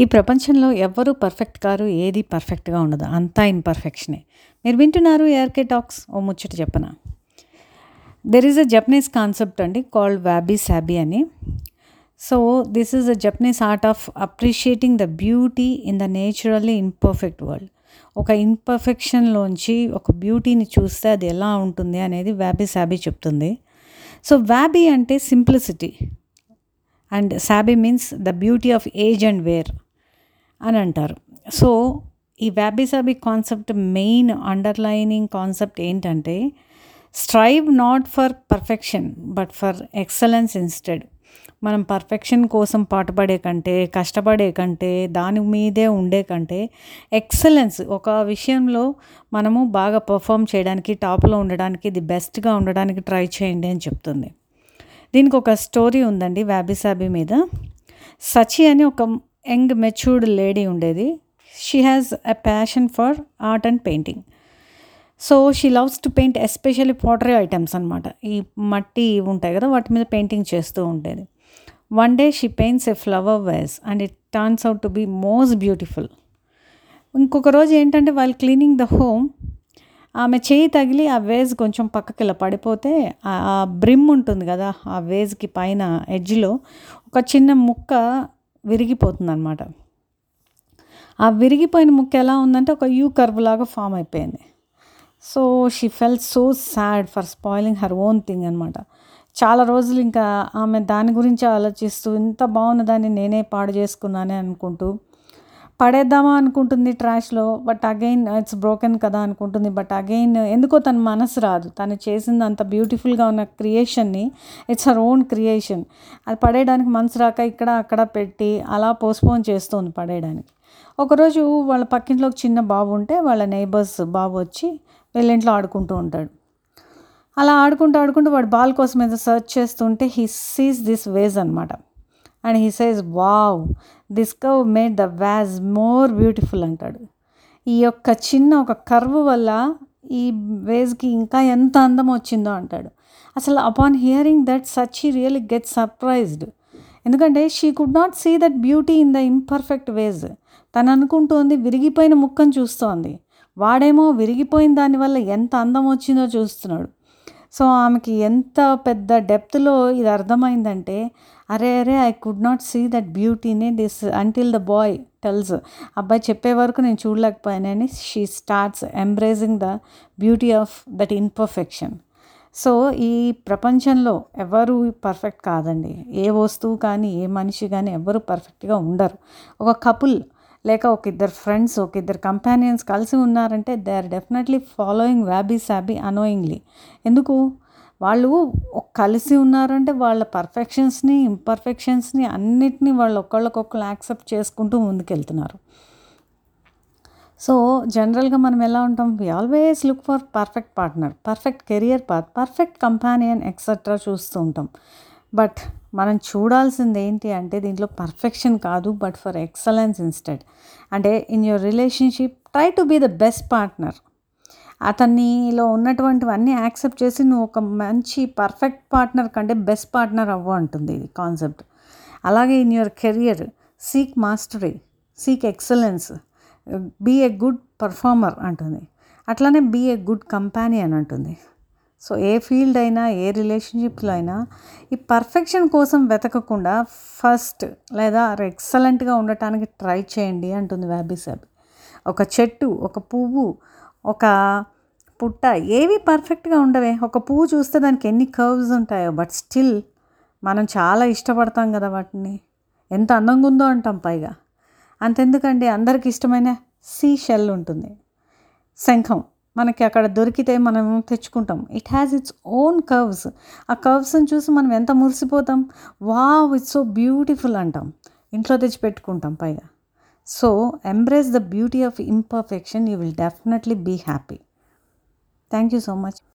ఈ ప్రపంచంలో ఎవ్వరూ పర్ఫెక్ట్ కారు ఏది పర్ఫెక్ట్గా ఉండదు. అంతా ఇన్పర్ఫెక్షనే మీరు వింటున్నారు ఏఆర్కే టాక్స్ ఓ ముచ్చట చెప్పన? There is a Japanese concept అండి కాల్డ్ వ్యాబీ శాబీ అని. So this is a Japanese art of appreciating the beauty in the naturally imperfect world ఒక ఇన్పర్ఫెక్షన్లోంచి ఒక బ్యూటీని చూస్తే అది ఎలా ఉంటుంది అనేది వ్యాబీ శాబీ చెప్తుంది. సో వ్యాబీ అంటే simplicity and sabi means the beauty of age and wear అని అంటారు. సో ఈ wabi concept main underlining concept ఏంటంటే strive not for perfection but for excellence instead. మనం పర్ఫెక్షన్ కోసం పాటుపడే కంటే కష్టపడే కంటే దాని మీదే ఉండే కంటే ఎక్సలెన్స్ ఒక విషయంలో మనము బాగా పర్ఫామ్ చేయడానికి టాప్లో ఉండడానికి ది బెస్ట్గా ఉండడానికి ట్రై చేయండి అని చెప్తుంది. దీనికి ఒక స్టోరీ ఉందండి వ్యాబిసాబి మీద. సచి అని ఒక యంగ్ మెచ్యూర్డ్ లేడీ ఉండేది. She has a passion for art and painting. So she loves to paint especially pottery items అనమాట ఈ మట్టి ఉంటాయి కదా వాటి మీద పెయింటింగ్ చేస్తూ ఉండేది. One day she paints a flower vase and it turns out to be most beautiful. ఇంకొక రోజు ఏంటంటే వాళ్ళు క్లీనింగ్ ద హోమ్ ఆమె చేయి తగిలి ఆ వేజ్ కొంచెం పక్కకి ఇలా పడిపోతే ఆ బ్రిమ్ ఉంటుంది కదా ఆ వేజ్కి పైన ఎడ్జ్లో ఒక చిన్న ముక్క విరిగిపోతుంది అనమాట ఆ విరిగిపోయిన ముక్క ఎలా ఉందంటే ఒక యూ కర్వ్ లాగా ఫామ్ అయిపోయింది. So she fell so sad for spoiling her own thing అనమాట చాలా రోజులు ఇంకా ఆమె దాని గురించి ఆలోచిస్తూ ఇంత బాగున్న దాన్ని నేనే పాడు చేసుకున్నానే అనుకుంటూ పడేద్దామా అనుకుంటుంది ట్రాష్లో బట్ అగైన్ ఇట్స్ బ్రోకెన్ కదా అనుకుంటుంది. బట్ అగైన్ ఎందుకో తన మనసు రాదు. తను చేసింది అంత బ్యూటిఫుల్గా ఉన్న క్రియేషన్ని ఇట్స్ హర్ ఓన్ క్రియేషన్. అది పడేయడానికి మనసు రాక ఇక్కడ అక్కడ పెట్టి అలా పోస్ట్పోన్ చేస్తుంది పడేయడానికి. ఒకరోజు వాళ్ళ పక్కింట్లో ఒక చిన్న బాబు ఉంటే వాళ్ళ నైబర్స్ బాబు వచ్చి వెళ్ళింట్లో ఆడుకుంటూ ఉంటాడు. అలా ఆడుకుంటూ ఆడుకుంటూ వాడు బాల్ కోసం ఏదో సర్చ్ చేస్తుంటే హీ సీస్ దిస్ వేజ్ అనమాట and he says wow this curve made the vase more beautiful అంటాడు. ఈ యొక్క చిన్న ఒక కర్వ్ వల్ల ఈ వేజ్కి ఇంకా ఎంత అందం వచ్చిందో అంటాడు. అసలు upon hearing that Sachi he really get surprised ఎందుకంటే she could not see that beauty in the imperfect vase తను అనుకుంటోంది విరిగిపోయిన ముక్కను చూస్తోంది. వాడేమో విరిగిపోయిన దానివల్ల ఎంత అందం వచ్చిందో చూస్తున్నాడు. సో ఆమెకి ఎంత పెద్ద డెప్త్లో ఇది అర్థమైందంటే అరే అరే I could not see that బ్యూటీని this until the boy tells అబ్బాయి చెప్పే వరకు నేను చూడలేకపోయానని she starts embracing the beauty of that imperfection so ఈ ప్రపంచంలో ఎవరు పర్ఫెక్ట్ కాదండి. ఏ వస్తువు కానీ ఏ మనిషి కానీ ఎవరు పర్ఫెక్ట్గా ఉండరు. ఒక కపుల్ లేక ఒక ఇద్దరు ఫ్రెండ్స్ ఒక ఇద్దరు కంపానియన్స్ కలిసి ఉన్నారంటే they are definitely following wabi sabi annoyingly ఎందుకు? వాళ్ళు కలిసి ఉన్నారంటే వాళ్ళ పర్ఫెక్షన్స్ని ఇంపర్ఫెక్షన్స్ని అన్నిటినీ వాళ్ళు ఒకళ్ళకొకళ్ళు యాక్సెప్ట్ చేసుకుంటూ ముందుకెళ్తున్నారు. సో జనరల్గా మనం ఎలా ఉంటాం? We always look for perfect partner perfect career path perfect companion etcetera చూస్తూ ఉంటాం. బట్ మనం చూడాల్సింది ఏంటి అంటే దీంట్లో పర్ఫెక్షన్ కాదు బట్ ఫర్ ఎక్సలెన్స్ ఇన్స్టెడ్ అంటే in your relationship try to be the best partner అతనిలో ఉన్నటువంటివన్నీ యాక్సెప్ట్ చేసి నువ్వు ఒక మంచి పర్ఫెక్ట్ పార్ట్నర్ కంటే బెస్ట్ పార్ట్నర్ అవ్వ అంటుంది ఇది కాన్సెప్ట్ అలాగే in your career seek mastery seek excellence be a good performer అంటుంది. అట్లానే బీ ఏ గుడ్ కంపానియన్ అంటుంది. సో ఏ ఫీల్డ్ అయినా ఏ రిలేషన్షిప్లో అయినా ఈ పర్ఫెక్షన్ కోసం వెతకకుండా ఫస్ట్ లేదా ఎక్సలెంట్గా ఉండటానికి ట్రై చేయండి అంటుంది వ్యాబీసాబి ఒక చెట్టు ఒక పువ్వు ఒక పుట్ట ఏవి పర్ఫెక్ట్గా ఉండవే. ఒక పువ్వు చూస్తే దానికి ఎన్ని కర్వ్స్ ఉంటాయో బట్ స్టిల్ మనం చాలా ఇష్టపడతాం కదా వాటిని. ఎంత అందంగా ఉందో అంటాం పైగా. అంతెందుకండి? అందరికి ఇష్టమైన సీ షెల్ ఉంటుంది. శంఖం. మనకి అక్కడ దొరికితే మనం తెచ్చుకుంటాం. It has its own curves ఆ కర్వ్స్ని చూసి మనం ఎంత మురిసిపోతాం? వావ్ ఇట్స్ సో బ్యూటిఫుల్ అంటాం. ఇంట్లో తెచ్చి పెట్టుకుంటాం పైగా. So embrace the beauty of imperfection you will definitely be happy thank you so much